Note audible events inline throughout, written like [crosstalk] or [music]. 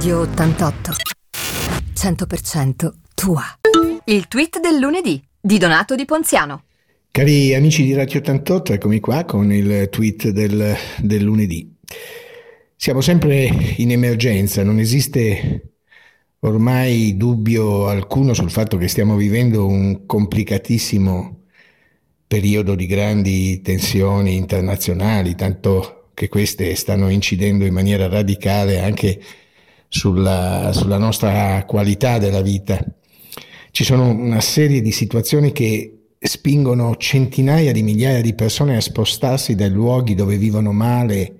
Radio 88. 100% tua. Il tweet del lunedì di Donato Di Ponziano. Cari amici di Radio 88, eccomi qua con il tweet del, del lunedì. Siamo sempre in emergenza, non esiste ormai dubbio alcuno sul fatto che stiamo vivendo un complicatissimo periodo di grandi tensioni internazionali, tanto che queste stanno incidendo in maniera radicale anche sulla, sulla nostra qualità della vita. Ci sono una serie di situazioni che spingono centinaia di migliaia di persone a spostarsi dai luoghi dove vivono male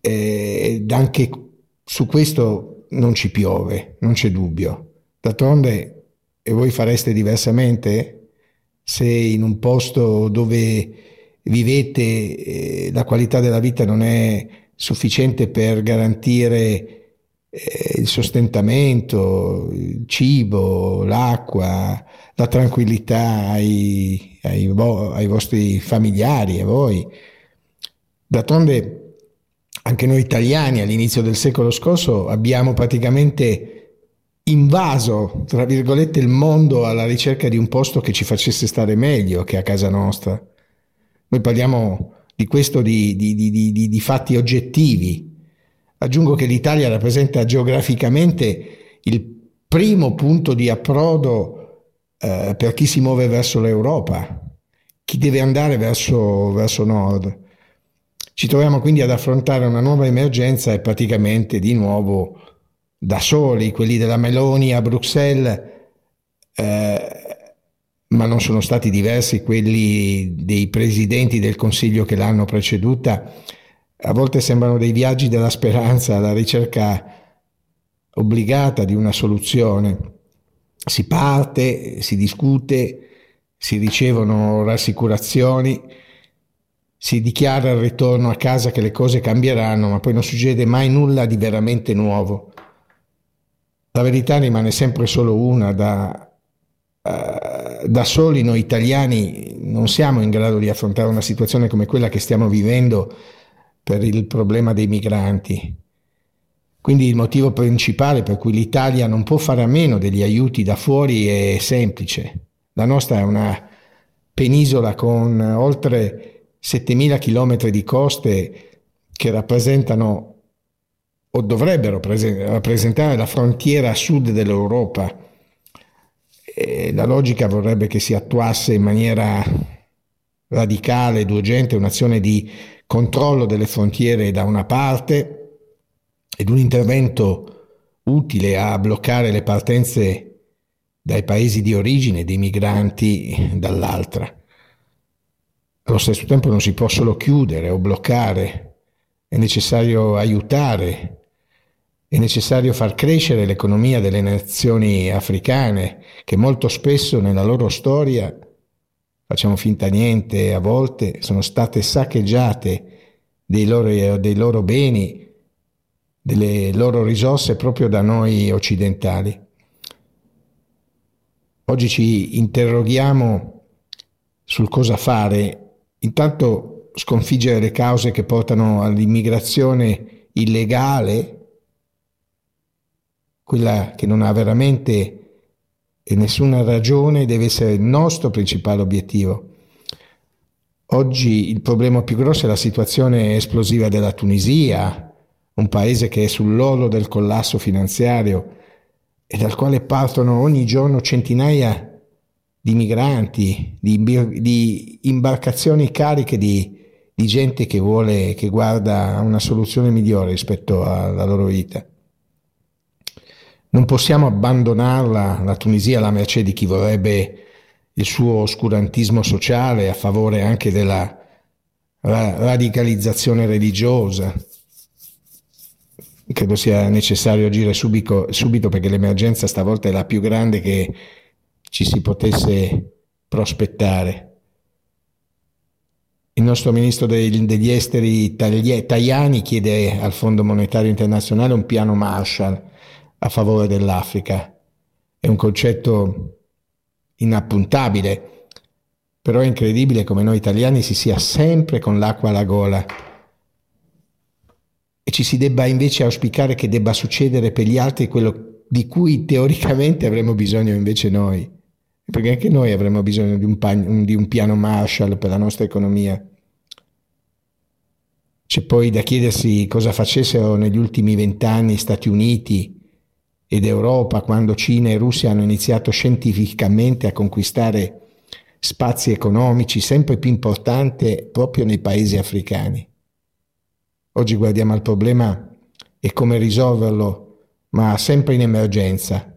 eh, ed anche su questo non ci piove, non c'è dubbio. D'altronde, e voi fareste diversamente se in un posto dove vivete eh, la qualità della vita non è sufficiente per garantire eh, il sostentamento, il cibo, l'acqua, la tranquillità ai, ai, vo- ai vostri familiari, a voi. D'altronde anche noi italiani all'inizio del secolo scorso abbiamo praticamente invaso, tra virgolette, il mondo alla ricerca di un posto che ci facesse stare meglio che a casa nostra. Noi parliamo di questo di, di, di, di fatti oggettivi, Aggiungo che l'Italia rappresenta geograficamente il primo punto di approdo eh, per chi si muove verso l'Europa, chi deve andare verso, verso nord. Ci troviamo quindi ad affrontare una nuova emergenza e praticamente di nuovo da soli, quelli della Meloni a Bruxelles, eh, ma non sono stati diversi quelli dei presidenti del Consiglio che l'hanno preceduta a volte sembrano dei viaggi della speranza alla ricerca obbligata di una soluzione. Si parte, si discute, si ricevono rassicurazioni, si dichiara il ritorno a casa che le cose cambieranno, ma poi non succede mai nulla di veramente nuovo. La verità rimane sempre solo una, da, uh, da soli noi italiani non siamo in grado di affrontare una situazione come quella che stiamo vivendo per il problema dei migranti. Quindi il motivo principale per cui l'Italia non può fare a meno degli aiuti da fuori è semplice. La nostra è una penisola con oltre 7.000 km di coste che rappresentano o dovrebbero rappresentare la frontiera sud dell'Europa. E la logica vorrebbe che si attuasse in maniera radicale urgente un'azione di controllo delle frontiere da una parte ed un intervento utile a bloccare le partenze dai paesi di origine dei migranti dall'altra. Allo stesso tempo non si può solo chiudere o bloccare, è necessario aiutare, è necessario far crescere l'economia delle nazioni africane che molto spesso nella loro storia facciamo finta niente, a volte sono state saccheggiate dei loro, dei loro beni, delle loro risorse proprio da noi occidentali. Oggi ci interroghiamo sul cosa fare, intanto sconfiggere le cause che portano all'immigrazione illegale, quella che non ha veramente e nessuna ragione deve essere il nostro principale obiettivo. Oggi il problema più grosso è la situazione esplosiva della Tunisia, un paese che è sull'orlo del collasso finanziario e dal quale partono ogni giorno centinaia di migranti, di, di imbarcazioni cariche di, di gente che vuole, che guarda una soluzione migliore rispetto alla loro vita. Non possiamo abbandonarla, la Tunisia, alla mercé di chi vorrebbe il suo oscurantismo sociale a favore anche della radicalizzazione religiosa. Credo sia necessario agire subito, subito perché l'emergenza stavolta è la più grande che ci si potesse prospettare. Il nostro ministro degli esteri Tajani chiede al Fondo Monetario Internazionale un piano Marshall a favore dell'Africa. È un concetto inappuntabile, però è incredibile come noi italiani si sia sempre con l'acqua alla gola e ci si debba invece auspicare che debba succedere per gli altri quello di cui teoricamente avremmo bisogno invece noi, perché anche noi avremmo bisogno di un, pan, di un piano Marshall per la nostra economia. C'è poi da chiedersi cosa facessero negli ultimi vent'anni Stati Uniti ed Europa quando Cina e Russia hanno iniziato scientificamente a conquistare spazi economici sempre più importanti proprio nei paesi africani. Oggi guardiamo al problema e come risolverlo, ma sempre in emergenza.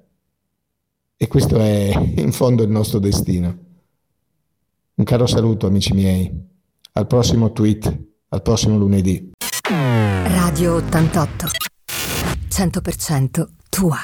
E questo è [laughs] in fondo il nostro destino. Un caro saluto amici miei. Al prossimo tweet al prossimo lunedì. Radio 88. 100% tua.